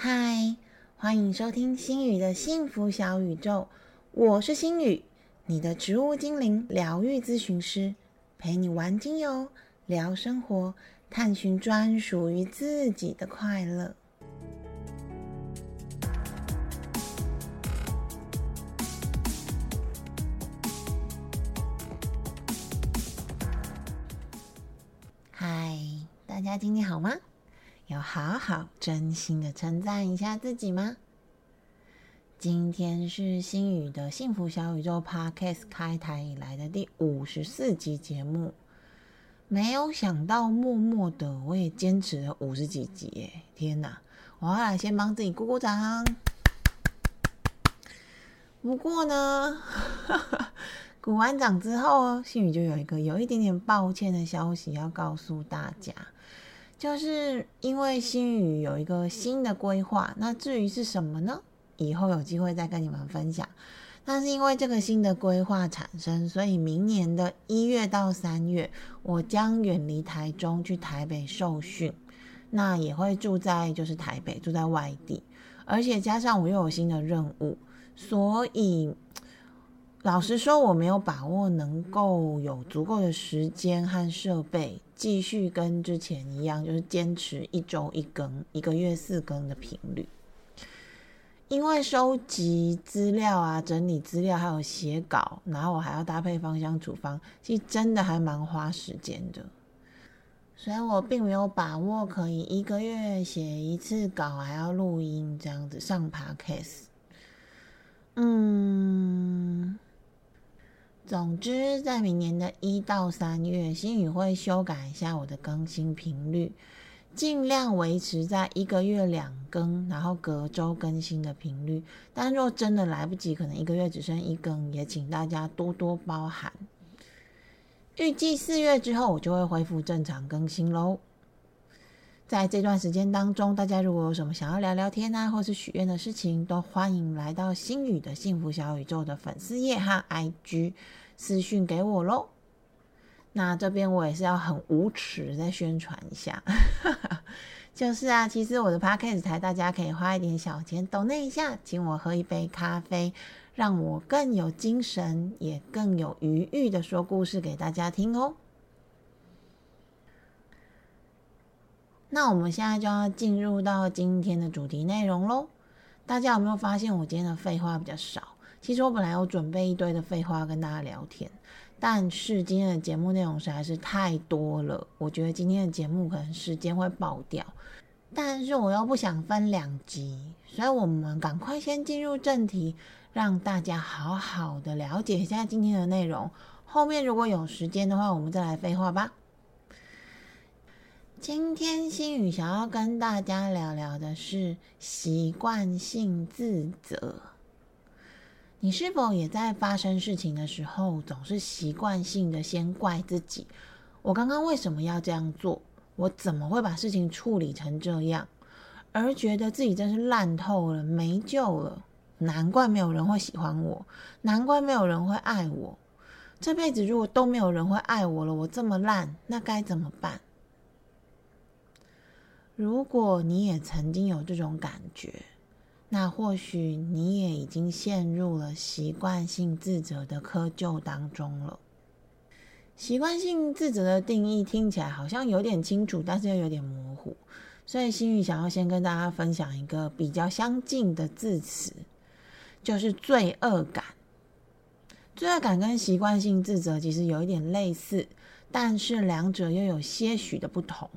嗨，欢迎收听心宇的幸福小宇宙，我是心宇，你的植物精灵疗愈咨询师，陪你玩精油，聊生活，探寻专属于自己的快乐。嗨，大家今天好吗？有好好真心的称赞一下自己吗？今天是星宇的幸福小宇宙 Podcast 开台以来的第五十四集节目，没有想到默默的我也坚持了五十几集耶！天哪，我要来先帮自己鼓鼓掌。不过呢，鼓完掌之后，星宇就有一个有一点点抱歉的消息要告诉大家。就是因为新宇有一个新的规划，那至于是什么呢？以后有机会再跟你们分享。那是因为这个新的规划产生，所以明年的一月到三月，我将远离台中去台北受训，那也会住在就是台北，住在外地，而且加上我又有新的任务，所以。老实说，我没有把握能够有足够的时间和设备继续跟之前一样，就是坚持一周一更、一个月四更的频率。因为收集资料啊、整理资料，还有写稿，然后我还要搭配芳香处方，其实真的还蛮花时间的。所以我并没有把握可以一个月写一次稿，还要录音这样子上 podcast。嗯。总之，在明年的一到三月，新宇会修改一下我的更新频率，尽量维持在一个月两更，然后隔周更新的频率。但若真的来不及，可能一个月只剩一更，也请大家多多包涵。预计四月之后，我就会恢复正常更新喽。在这段时间当中，大家如果有什么想要聊聊天啊，或是许愿的事情，都欢迎来到星宇的幸福小宇宙的粉丝页和 IG 私讯给我喽。那这边我也是要很无耻再宣传一下，就是啊，其实我的 Podcast 台，大家可以花一点小钱抖那一下，请我喝一杯咖啡，让我更有精神，也更有余裕的说故事给大家听哦。那我们现在就要进入到今天的主题内容喽。大家有没有发现我今天的废话比较少？其实我本来有准备一堆的废话跟大家聊天，但是今天的节目内容实在是太多了，我觉得今天的节目可能时间会爆掉。但是我又不想分两集，所以我们赶快先进入正题，让大家好好的了解一下今天的内容。后面如果有时间的话，我们再来废话吧。今天心宇想要跟大家聊聊的是习惯性自责。你是否也在发生事情的时候，总是习惯性的先怪自己？我刚刚为什么要这样做？我怎么会把事情处理成这样？而觉得自己真是烂透了，没救了。难怪没有人会喜欢我，难怪没有人会爱我。这辈子如果都没有人会爱我了，我这么烂，那该怎么办？如果你也曾经有这种感觉，那或许你也已经陷入了习惯性自责的窠臼当中了。习惯性自责的定义听起来好像有点清楚，但是又有点模糊，所以心宇想要先跟大家分享一个比较相近的字词，就是罪恶感。罪恶感跟习惯性自责其实有一点类似，但是两者又有些许的不同。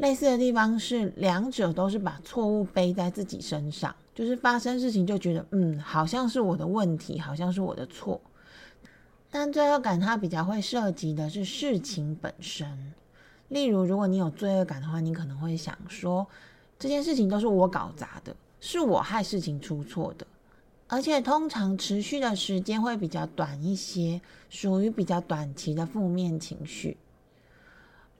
类似的地方是，两者都是把错误背在自己身上，就是发生事情就觉得，嗯，好像是我的问题，好像是我的错。但罪恶感它比较会涉及的是事情本身，例如，如果你有罪恶感的话，你可能会想说，这件事情都是我搞砸的，是我害事情出错的，而且通常持续的时间会比较短一些，属于比较短期的负面情绪。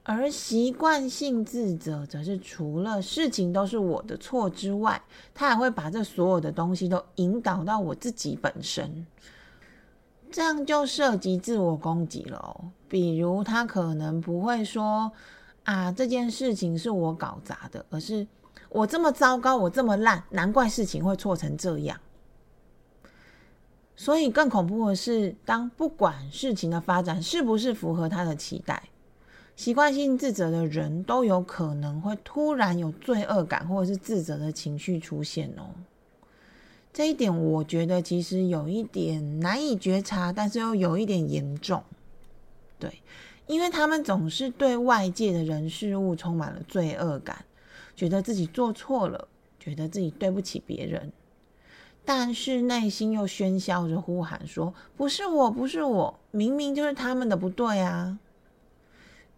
而习惯性自责，则是除了事情都是我的错之外，他还会把这所有的东西都引导到我自己本身，这样就涉及自我攻击了。比如，他可能不会说啊这件事情是我搞砸的，而是我这么糟糕，我这么烂，难怪事情会错成这样。所以更恐怖的是，当不管事情的发展是不是符合他的期待，习惯性自责的人都有可能会突然有罪恶感或者是自责的情绪出现哦。这一点我觉得其实有一点难以觉察，但是又有一点严重。对，因为他们总是对外界的人事物充满了罪恶感，觉得自己做错了，觉得自己对不起别人，但是内心又喧嚣着呼喊说：“不是我，不是我，明明就是他们的不对啊！”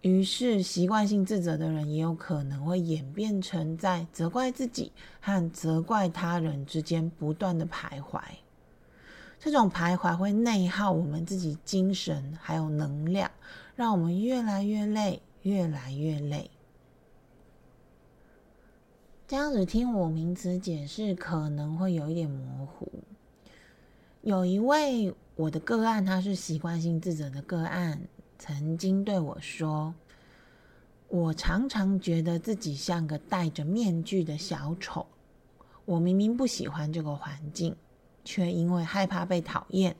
于是，习惯性自责的人也有可能会演变成在责怪自己和责怪他人之间不断的徘徊。这种徘徊会内耗我们自己精神还有能量，让我们越来越累，越来越累。这样子听我名词解释可能会有一点模糊。有一位我的个案，他是习惯性自责的个案。曾经对我说：“我常常觉得自己像个戴着面具的小丑。我明明不喜欢这个环境，却因为害怕被讨厌，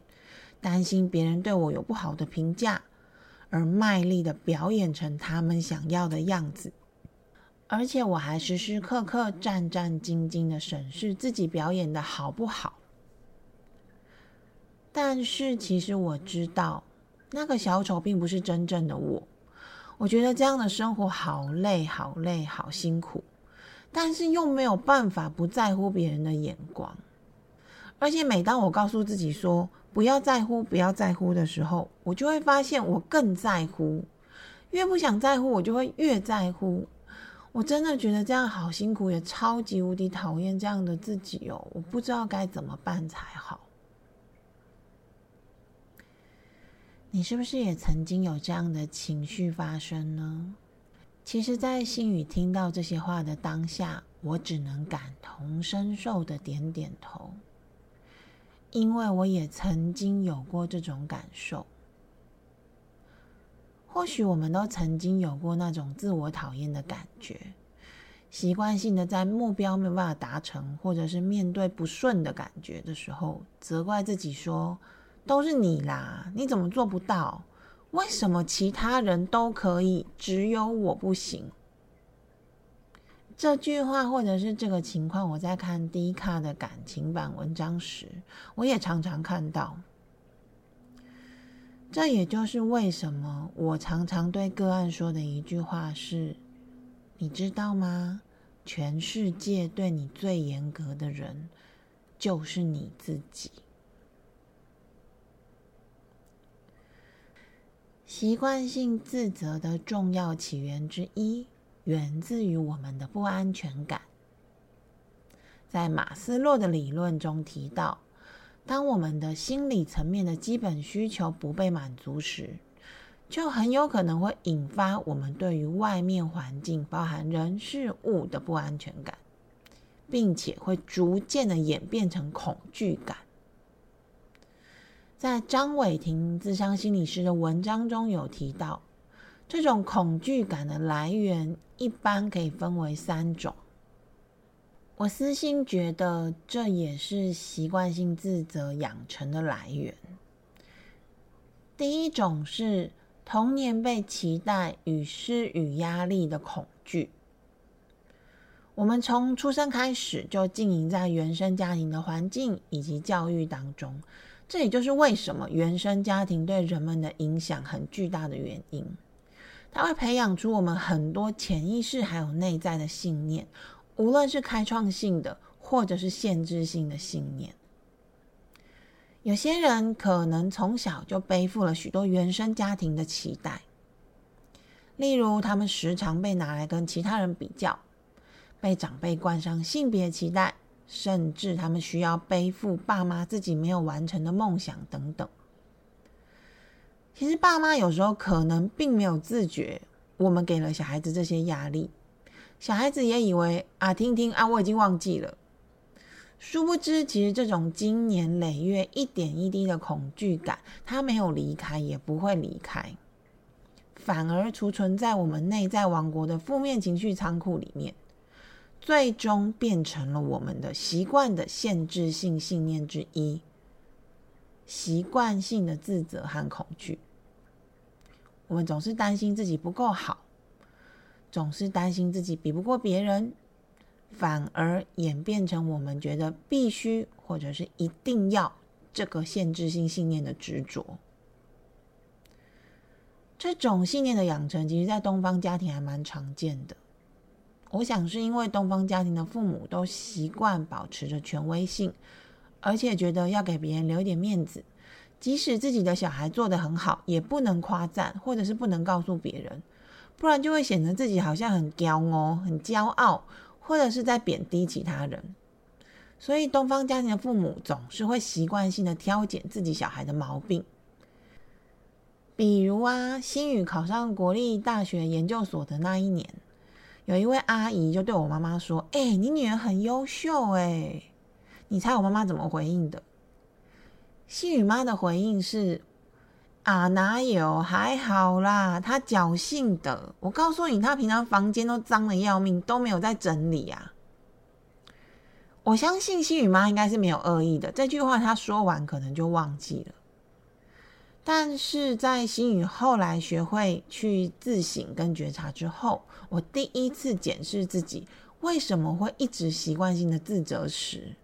担心别人对我有不好的评价，而卖力的表演成他们想要的样子。而且我还时时刻刻战战兢兢的审视自己表演的好不好。但是其实我知道。”那个小丑并不是真正的我，我觉得这样的生活好累，好累，好辛苦，但是又没有办法不在乎别人的眼光。而且每当我告诉自己说不要在乎，不要在乎的时候，我就会发现我更在乎。越不想在乎，我就会越在乎。我真的觉得这样好辛苦，也超级无敌讨厌这样的自己哦！我不知道该怎么办才好。你是不是也曾经有这样的情绪发生呢？其实，在心宇听到这些话的当下，我只能感同身受的点点头，因为我也曾经有过这种感受。或许我们都曾经有过那种自我讨厌的感觉，习惯性的在目标没有办法达成，或者是面对不顺的感觉的时候，责怪自己说。都是你啦！你怎么做不到？为什么其他人都可以，只有我不行？这句话或者是这个情况，我在看低卡的感情版文章时，我也常常看到。这也就是为什么我常常对个案说的一句话是：你知道吗？全世界对你最严格的人，就是你自己。习惯性自责的重要起源之一，源自于我们的不安全感。在马斯洛的理论中提到，当我们的心理层面的基本需求不被满足时，就很有可能会引发我们对于外面环境，包含人事物的不安全感，并且会逐渐的演变成恐惧感。在张伟婷自伤心理师的文章中有提到，这种恐惧感的来源一般可以分为三种。我私心觉得，这也是习惯性自责养成的来源。第一种是童年被期待与施与压力的恐惧。我们从出生开始就经营在原生家庭的环境以及教育当中。这也就是为什么原生家庭对人们的影响很巨大的原因。它会培养出我们很多潜意识还有内在的信念，无论是开创性的或者是限制性的信念。有些人可能从小就背负了许多原生家庭的期待，例如他们时常被拿来跟其他人比较，被长辈冠上性别期待。甚至他们需要背负爸妈自己没有完成的梦想等等。其实爸妈有时候可能并没有自觉，我们给了小孩子这些压力，小孩子也以为啊，听听啊，我已经忘记了。殊不知，其实这种经年累月、一点一滴的恐惧感，它没有离开，也不会离开，反而储存在我们内在王国的负面情绪仓库里面。最终变成了我们的习惯的限制性信念之一。习惯性的自责和恐惧，我们总是担心自己不够好，总是担心自己比不过别人，反而演变成我们觉得必须或者是一定要这个限制性信念的执着。这种信念的养成，其实在东方家庭还蛮常见的。我想是因为东方家庭的父母都习惯保持着权威性。而且觉得要给别人留一点面子，即使自己的小孩做得很好，也不能夸赞，或者是不能告诉别人，不然就会显得自己好像很骄傲、很骄傲，或者是在贬低其他人。所以，东方家庭的父母总是会习惯性的挑拣自己小孩的毛病。比如啊，新宇考上国立大学研究所的那一年，有一位阿姨就对我妈妈说：“哎，你女儿很优秀，哎。”你猜我妈妈怎么回应的？细雨妈的回应是：“啊，哪有？还好啦，她侥幸的。我告诉你，她平常房间都脏的要命，都没有在整理啊。”我相信细雨妈应该是没有恶意的。这句话她说完，可能就忘记了。但是在新宇后来学会去自省跟觉察之后，我第一次检视自己为什么会一直习惯性的自责时。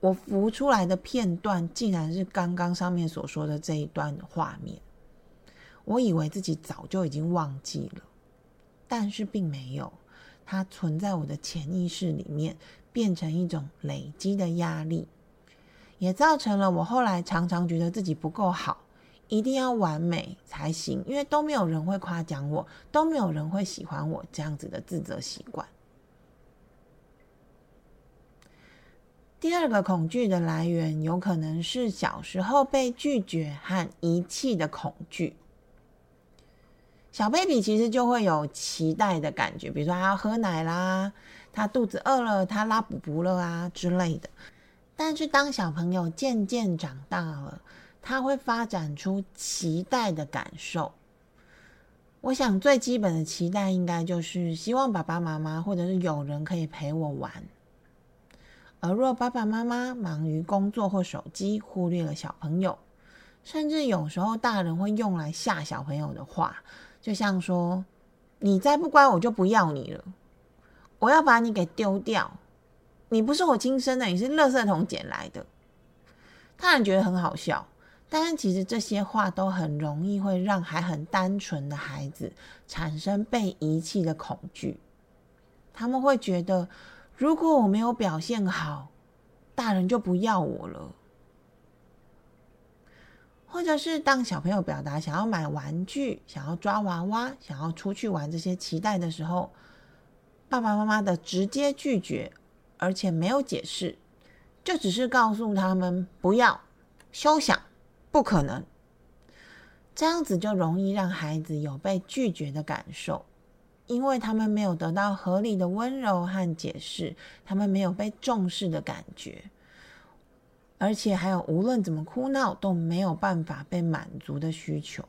我浮出来的片段，竟然是刚刚上面所说的这一段画面。我以为自己早就已经忘记了，但是并没有，它存在我的潜意识里面，变成一种累积的压力，也造成了我后来常常觉得自己不够好，一定要完美才行，因为都没有人会夸奖我，都没有人会喜欢我这样子的自责习惯。第二个恐惧的来源，有可能是小时候被拒绝和遗弃的恐惧。小 baby 其实就会有期待的感觉，比如说他要喝奶啦，他肚子饿了，他拉补补了啊之类的。但是当小朋友渐渐长大了，他会发展出期待的感受。我想最基本的期待，应该就是希望爸爸妈妈或者是有人可以陪我玩。而若爸爸妈妈忙于工作或手机，忽略了小朋友，甚至有时候大人会用来吓小朋友的话，就像说：“你再不乖，我就不要你了，我要把你给丢掉，你不是我亲生的，你是垃圾桶捡来的。”大人觉得很好笑，但是其实这些话都很容易会让还很单纯的孩子产生被遗弃的恐惧，他们会觉得。如果我没有表现好，大人就不要我了。或者是当小朋友表达想要买玩具、想要抓娃娃、想要出去玩这些期待的时候，爸爸妈妈的直接拒绝，而且没有解释，就只是告诉他们不要、休想、不可能，这样子就容易让孩子有被拒绝的感受。因为他们没有得到合理的温柔和解释，他们没有被重视的感觉，而且还有无论怎么哭闹都没有办法被满足的需求，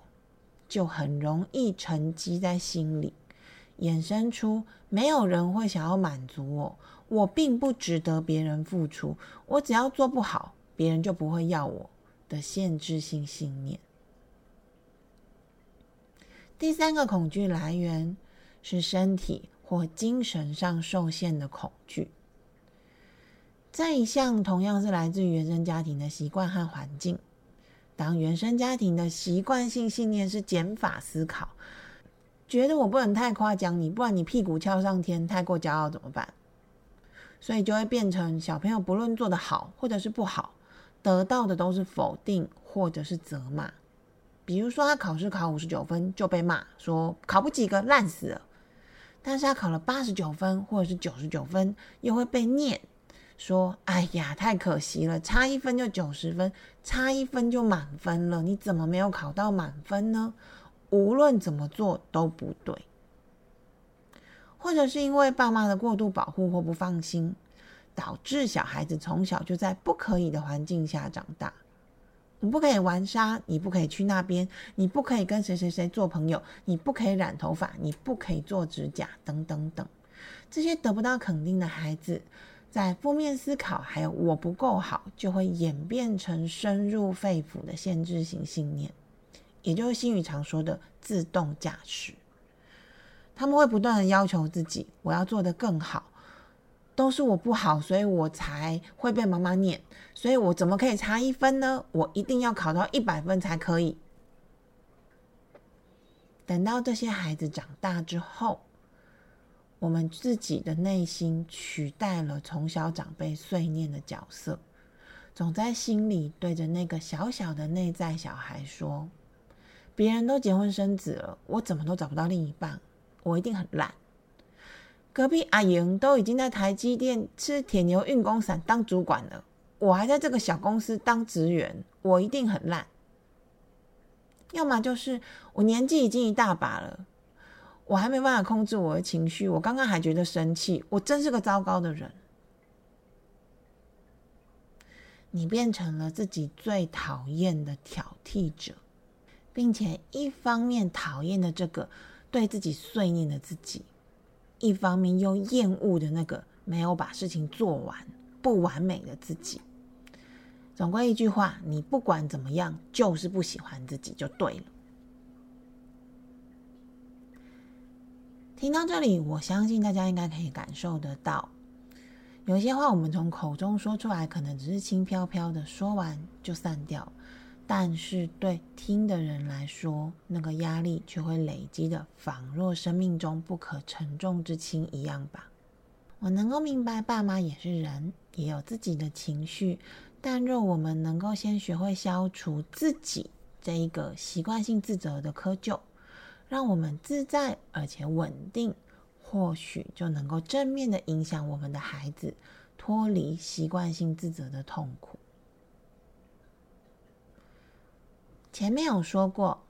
就很容易沉积在心里，衍生出没有人会想要满足我，我并不值得别人付出，我只要做不好，别人就不会要我。的限制性信念。第三个恐惧来源。是身体或精神上受限的恐惧。这一项同样是来自于原生家庭的习惯和环境。当原生家庭的习惯性信念是减法思考，觉得我不能太夸奖你，不然你屁股翘上天，太过骄傲怎么办？所以就会变成小朋友不论做得好或者是不好，得到的都是否定或者是责骂。比如说他考试考五十九分就被骂说考不及格，烂死了。但是他考了八十九分或者是九十九分，又会被念说：“哎呀，太可惜了，差一分就九十分，差一分就满分了，你怎么没有考到满分呢？无论怎么做都不对。”或者是因为爸妈的过度保护或不放心，导致小孩子从小就在不可以的环境下长大。你不可以玩沙，你不可以去那边，你不可以跟谁谁谁做朋友，你不可以染头发，你不可以做指甲，等等等。这些得不到肯定的孩子，在负面思考还有我不够好，就会演变成深入肺腑的限制型信念，也就是心语常说的自动驾驶。他们会不断的要求自己，我要做得更好，都是我不好，所以我才会被妈妈念，所以我怎么可以差一分呢？我一定要考到一百分才可以。等到这些孩子长大之后。我们自己的内心取代了从小长辈碎念的角色，总在心里对着那个小小的内在小孩说：“别人都结婚生子了，我怎么都找不到另一半，我一定很烂。隔壁阿莹都已经在台积电吃铁牛运功伞当主管了，我还在这个小公司当职员，我一定很烂。要么就是我年纪已经一大把了。”我还没办法控制我的情绪，我刚刚还觉得生气，我真是个糟糕的人。你变成了自己最讨厌的挑剔者，并且一方面讨厌的这个对自己碎念的自己，一方面又厌恶的那个没有把事情做完、不完美的自己。总归一句话，你不管怎么样，就是不喜欢自己就对了。听到这里，我相信大家应该可以感受得到，有些话我们从口中说出来，可能只是轻飘飘的说完就散掉，但是对听的人来说，那个压力却会累积的，仿若生命中不可承重之轻一样吧。我能够明白，爸妈也是人，也有自己的情绪，但若我们能够先学会消除自己这一个习惯性自责的窠臼。让我们自在而且稳定，或许就能够正面的影响我们的孩子，脱离习惯性自责的痛苦。前面有说过，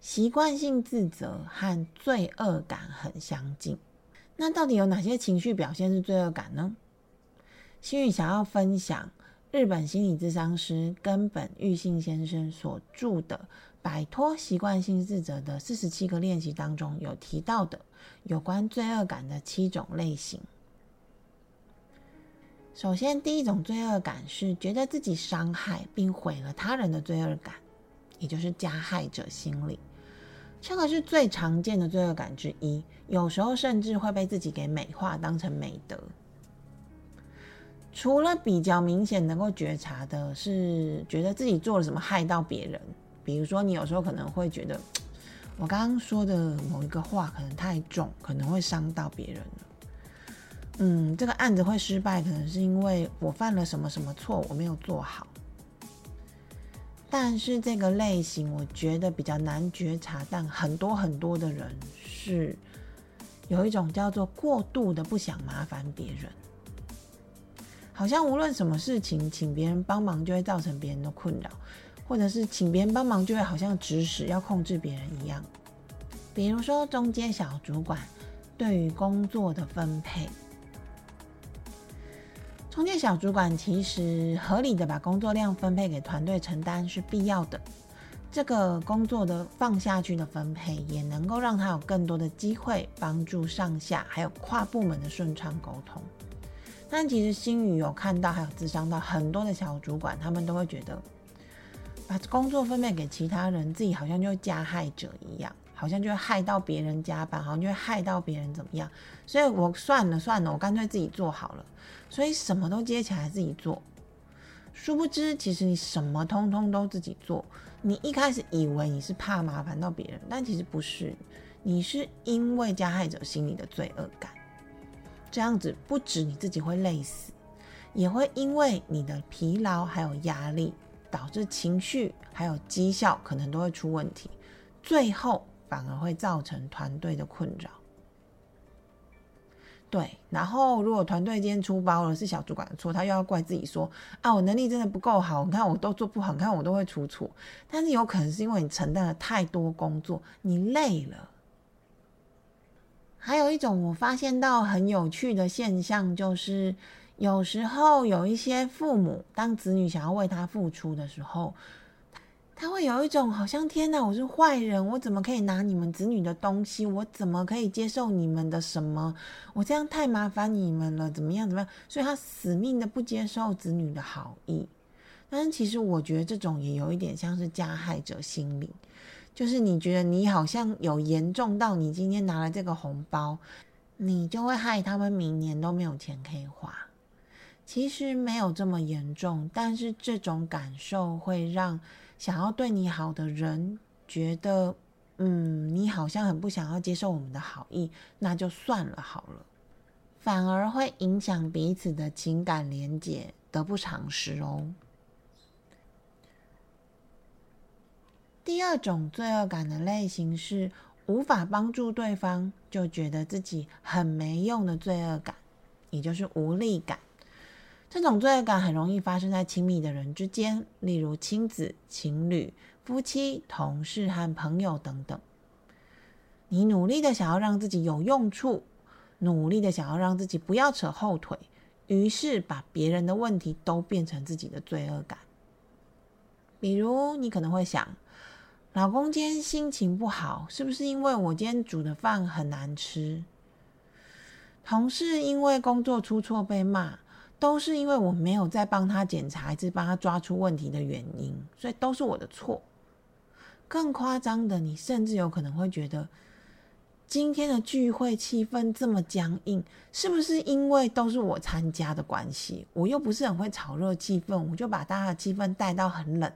习惯性自责和罪恶感很相近。那到底有哪些情绪表现是罪恶感呢？心宇想要分享日本心理智商师根本玉信先生所著的。摆脱习惯性自责的四十七个练习当中，有提到的有关罪恶感的七种类型。首先，第一种罪恶感是觉得自己伤害并毁了他人的罪恶感，也就是加害者心理。这个是最常见的罪恶感之一，有时候甚至会被自己给美化，当成美德。除了比较明显能够觉察的是，觉得自己做了什么害到别人。比如说，你有时候可能会觉得，我刚刚说的某一个话可能太重，可能会伤到别人了。嗯，这个案子会失败，可能是因为我犯了什么什么错，我没有做好。但是这个类型，我觉得比较难觉察，但很多很多的人是有一种叫做过度的不想麻烦别人，好像无论什么事情，请别人帮忙就会造成别人的困扰。或者是请别人帮忙，就会好像指使要控制别人一样。比如说，中间小主管对于工作的分配，中介小主管其实合理的把工作量分配给团队承担是必要的。这个工作的放下去的分配，也能够让他有更多的机会帮助上下还有跨部门的顺畅沟通。但其实新宇有看到，还有自伤到很多的小主管，他们都会觉得。把工作分配给其他人，自己好像就加害者一样，好像就会害到别人加班，好像就会害到别人怎么样。所以我算了算了，我干脆自己做好了。所以什么都接起来自己做，殊不知其实你什么通通都自己做。你一开始以为你是怕麻烦到别人，但其实不是，你是因为加害者心里的罪恶感。这样子不止你自己会累死，也会因为你的疲劳还有压力。导致情绪还有绩效可能都会出问题，最后反而会造成团队的困扰。对，然后如果团队今天出包了，是小主管的错，他又要怪自己说啊，我能力真的不够好，你看我都做不好，你看我都会出错。但是有可能是因为你承担了太多工作，你累了。还有一种我发现到很有趣的现象就是。有时候有一些父母，当子女想要为他付出的时候，他会有一种好像天哪，我是坏人，我怎么可以拿你们子女的东西？我怎么可以接受你们的什么？我这样太麻烦你们了，怎么样？怎么样？所以他死命的不接受子女的好意。但是其实我觉得这种也有一点像是加害者心理，就是你觉得你好像有严重到你今天拿了这个红包，你就会害他们明年都没有钱可以花。其实没有这么严重，但是这种感受会让。想要对你好的人觉得，嗯，你好像很不想要接受我们的好意，那就算了好了，反而会影响彼此的情感连结，得不偿失哦。第二种罪恶感的类型是无法帮助对方，就觉得自己很没用的罪恶感，也就是无力感。这种罪恶感很容易发生在亲密的人之间，例如亲子、情侣、夫妻、同事和朋友等等。你努力的想要让自己有用处，努力的想要让自己不要扯后腿，于是把别人的问题都变成自己的罪恶感。比如，你可能会想，老公今天心情不好，是不是因为我今天煮的饭很难吃？同事因为工作出错被骂。都是因为我没有在帮他检查，还是帮他抓出问题的原因，所以都是我的错。更夸张的，你甚至有可能会觉得，今天的聚会气氛这么僵硬，是不是因为都是我参加的关系？我又不是很会炒热气氛，我就把大家的气氛带到很冷。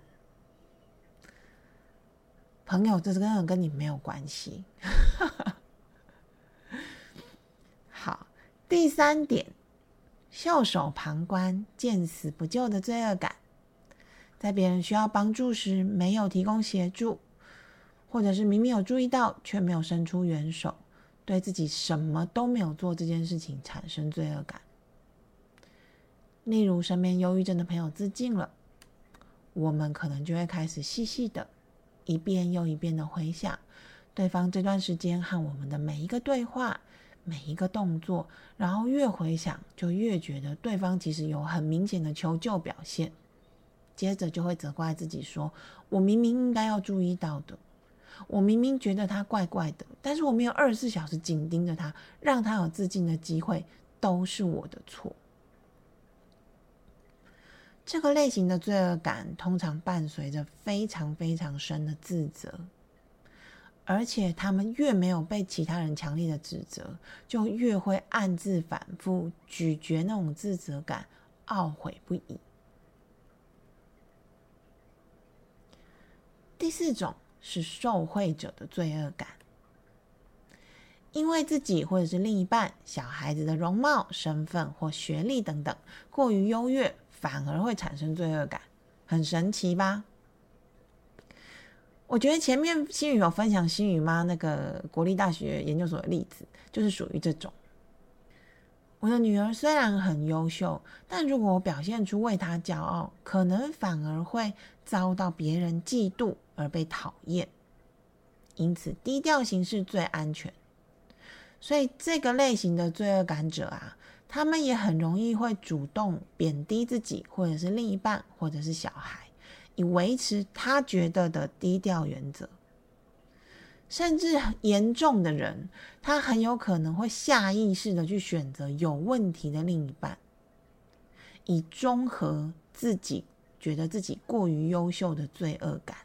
朋友，这是根本跟你没有关系。好，第三点。袖手旁观、见死不救的罪恶感，在别人需要帮助时没有提供协助，或者是明明有注意到却没有伸出援手，对自己什么都没有做这件事情产生罪恶感。例如，身边忧郁症的朋友自尽了，我们可能就会开始细细的、一遍又一遍的回想对方这段时间和我们的每一个对话。每一个动作，然后越回想，就越觉得对方其实有很明显的求救表现，接着就会责怪自己说：“我明明应该要注意到的，我明明觉得他怪怪的，但是我没有二十四小时紧盯着他，让他有自尽的机会，都是我的错。”这个类型的罪恶感通常伴随着非常非常深的自责。而且他们越没有被其他人强烈的指责，就越会暗自反复咀嚼那种自责感，懊悔不已。第四种是受贿者的罪恶感，因为自己或者是另一半、小孩子的容貌、身份或学历等等过于优越，反而会产生罪恶感，很神奇吧？我觉得前面新宇有分享新宇妈那个国立大学研究所的例子，就是属于这种。我的女儿虽然很优秀，但如果我表现出为她骄傲，可能反而会遭到别人嫉妒而被讨厌。因此，低调行事最安全。所以，这个类型的罪恶感者啊，他们也很容易会主动贬低自己，或者是另一半，或者是小孩。以维持他觉得的低调原则，甚至严重的人，他很有可能会下意识的去选择有问题的另一半，以中和自己觉得自己过于优秀的罪恶感。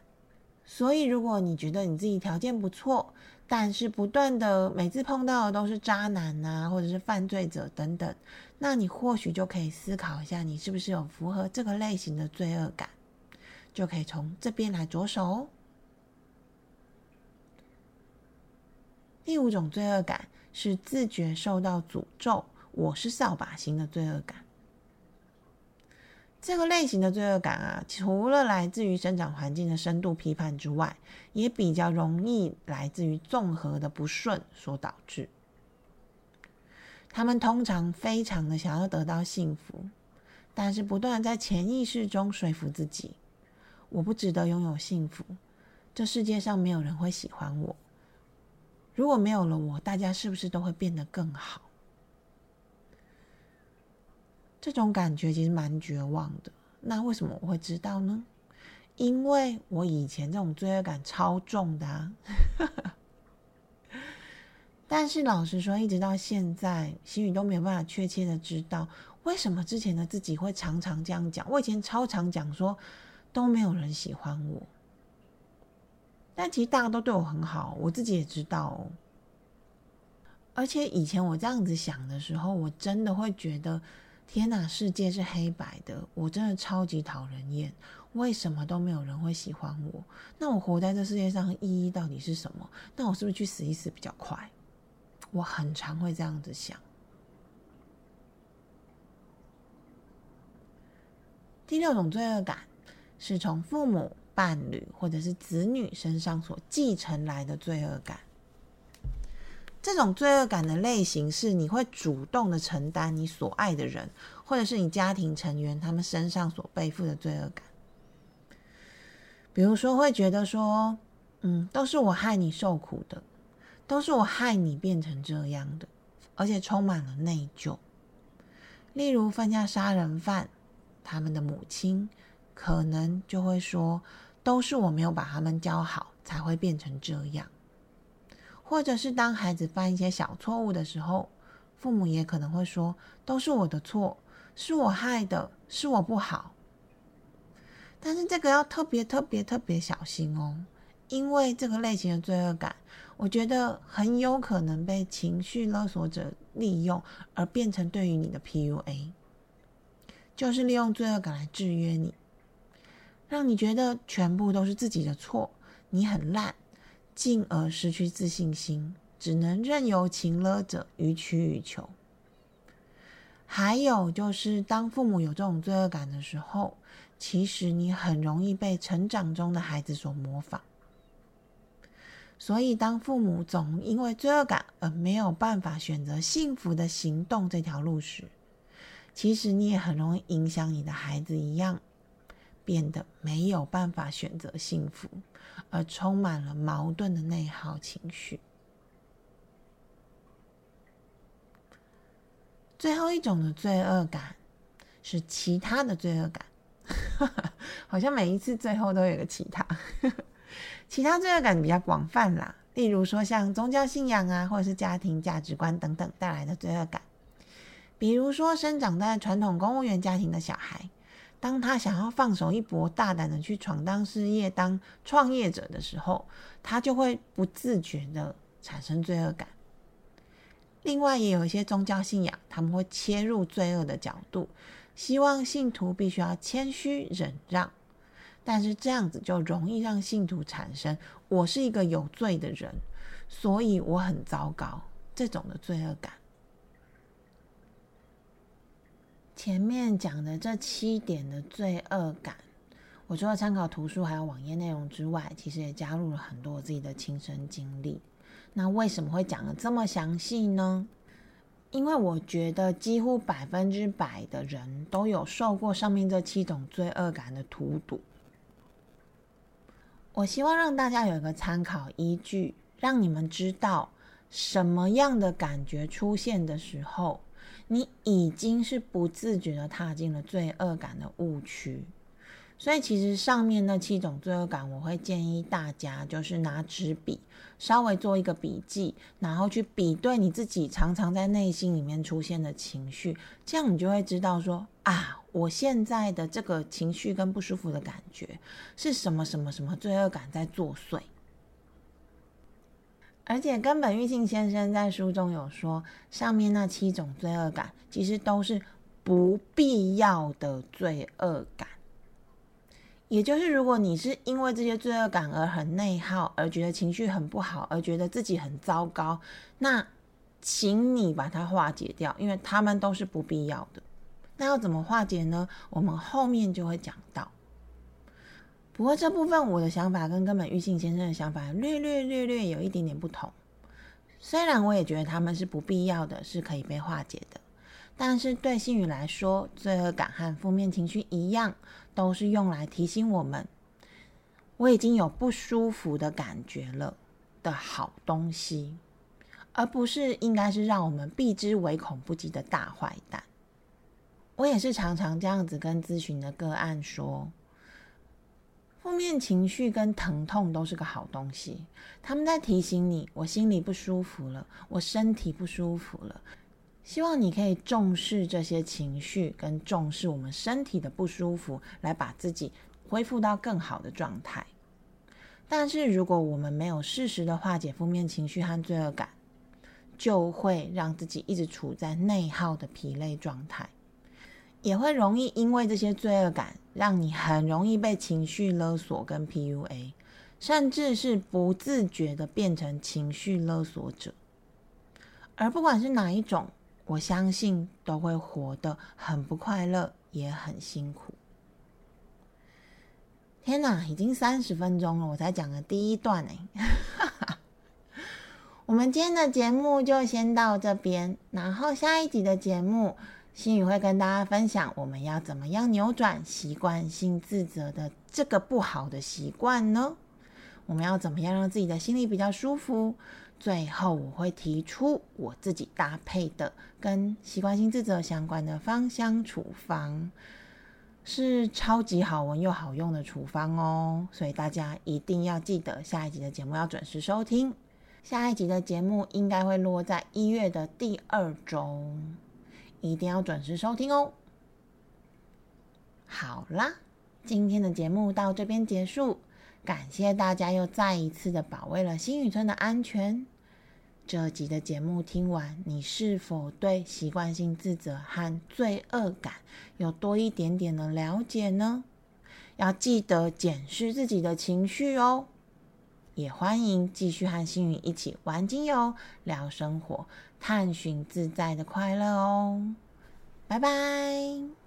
所以，如果你觉得你自己条件不错，但是不断的每次碰到的都是渣男啊，或者是犯罪者等等，那你或许就可以思考一下，你是不是有符合这个类型的罪恶感。就可以从这边来着手。第五种罪恶感是自觉受到诅咒，我是扫把星的罪恶感。这个类型的罪恶感啊，除了来自于生长环境的深度批判之外，也比较容易来自于综合的不顺所导致。他们通常非常的想要得到幸福，但是不断在潜意识中说服自己。我不值得拥有幸福，这世界上没有人会喜欢我。如果没有了我，大家是不是都会变得更好？这种感觉其实蛮绝望的。那为什么我会知道呢？因为我以前这种罪恶感超重的啊。但是老实说，一直到现在，心宇都没有办法确切的知道为什么之前的自己会常常这样讲。我以前超常讲说都没有人喜欢我，但其实大家都对我很好，我自己也知道哦。而且以前我这样子想的时候，我真的会觉得，天哪，世界是黑白的，我真的超级讨人厌。为什么都没有人会喜欢我？那我活在这世界上意义到底是什么？那我是不是去死一死比较快？我很常会这样子想。第六种罪恶感是从父母、伴侣或者是子女身上所继承来的罪恶感。这种罪恶感的类型是，你会主动的承担你所爱的人，或者是你家庭成员他们身上所背负的罪恶感。比如说，会觉得说，嗯，都是我害你受苦的。都是我害你变成这样的，而且充满了内疚。例如犯下杀人犯，他们的母亲可能就会说：“都是我没有把他们教好，才会变成这样。”或者是当孩子犯一些小错误的时候，父母也可能会说：“都是我的错，是我害的，是我不好。”但是这个要特别特别特别小心哦。因为这个类型的罪恶感，我觉得很有可能被情绪勒索者利用，而变成对于你的 PUA，就是利用罪恶感来制约你，让你觉得全部都是自己的错，你很烂，进而失去自信心，只能任由情勒者予取予求。还有就是，当父母有这种罪恶感的时候，其实你很容易被成长中的孩子所模仿。所以，当父母总因为罪恶感而没有办法选择幸福的行动这条路时，其实你也很容易影响你的孩子一样，变得没有办法选择幸福，而充满了矛盾的内耗情绪。最后一种的罪恶感是其他的罪恶感，好像每一次最后都有个其他。其他罪恶感比较广泛啦，例如说像宗教信仰啊，或者是家庭价值观等等带来的罪恶感。比如说生长在传统公务员家庭的小孩，当他想要放手一搏，大胆的去闯荡事业，当创业者的时候，他就会不自觉的产生罪恶感。另外，也有一些宗教信仰，他们会切入罪恶的角度，希望信徒必须要谦虚忍让。但是这样子就容易让信徒产生“我是一个有罪的人，所以我很糟糕”这种的罪恶感。前面讲的这七点的罪恶感，我除了参考图书还有网页内容之外，其实也加入了很多我自己的亲身经历。那为什么会讲的这么详细呢？因为我觉得几乎百分之百的人都有受过上面这七种罪恶感的荼毒。我希望让大家有一个参考依据，让你们知道什么样的感觉出现的时候，你已经是不自觉的踏进了罪恶感的误区。所以，其实上面那七种罪恶感，我会建议大家就是拿纸笔稍微做一个笔记，然后去比对你自己常常在内心里面出现的情绪，这样你就会知道说啊，我现在的这个情绪跟不舒服的感觉是什么什么什么罪恶感在作祟。而且，根本玉庆先生在书中有说，上面那七种罪恶感其实都是不必要的罪恶感。也就是，如果你是因为这些罪恶感而很内耗，而觉得情绪很不好，而觉得自己很糟糕，那请你把它化解掉，因为他们都是不必要的。那要怎么化解呢？我们后面就会讲到。不过这部分我的想法跟根本玉信先生的想法略略略略有一点点不同。虽然我也觉得他们是不必要的，是可以被化解的。但是对信宇来说，罪恶感和负面情绪一样，都是用来提醒我们，我已经有不舒服的感觉了的好东西，而不是应该是让我们避之唯恐不及的大坏蛋。我也是常常这样子跟咨询的个案说，负面情绪跟疼痛都是个好东西，他们在提醒你，我心里不舒服了，我身体不舒服了。希望你可以重视这些情绪，跟重视我们身体的不舒服，来把自己恢复到更好的状态。但是，如果我们没有适时的化解负面情绪和罪恶感，就会让自己一直处在内耗的疲累状态。也会容易因为这些罪恶感，让你很容易被情绪勒索跟 PUA，甚至是不自觉的变成情绪勒索者。而不管是哪一种，我相信都会活得很不快乐，也很辛苦。天哪，已经三十分钟了，我才讲了第一段哎。我们今天的节目就先到这边，然后下一集的节目。心宇会跟大家分享，我们要怎么样扭转习惯性自责的这个不好的习惯呢？我们要怎么样让自己的心里比较舒服？最后，我会提出我自己搭配的跟习惯性自责相关的芳香处方，是超级好闻又好用的处方哦。所以大家一定要记得下一集的节目要准时收听。下一集的节目应该会落在一月的第二周。一定要准时收听哦！好啦，今天的节目到这边结束，感谢大家又再一次的保卫了新宇村的安全。这集的节目听完，你是否对习惯性自责和罪恶感有多一点点的了解呢？要记得检视自己的情绪哦。也欢迎继续和星宇一起玩精油、聊生活、探寻自在的快乐哦！拜拜。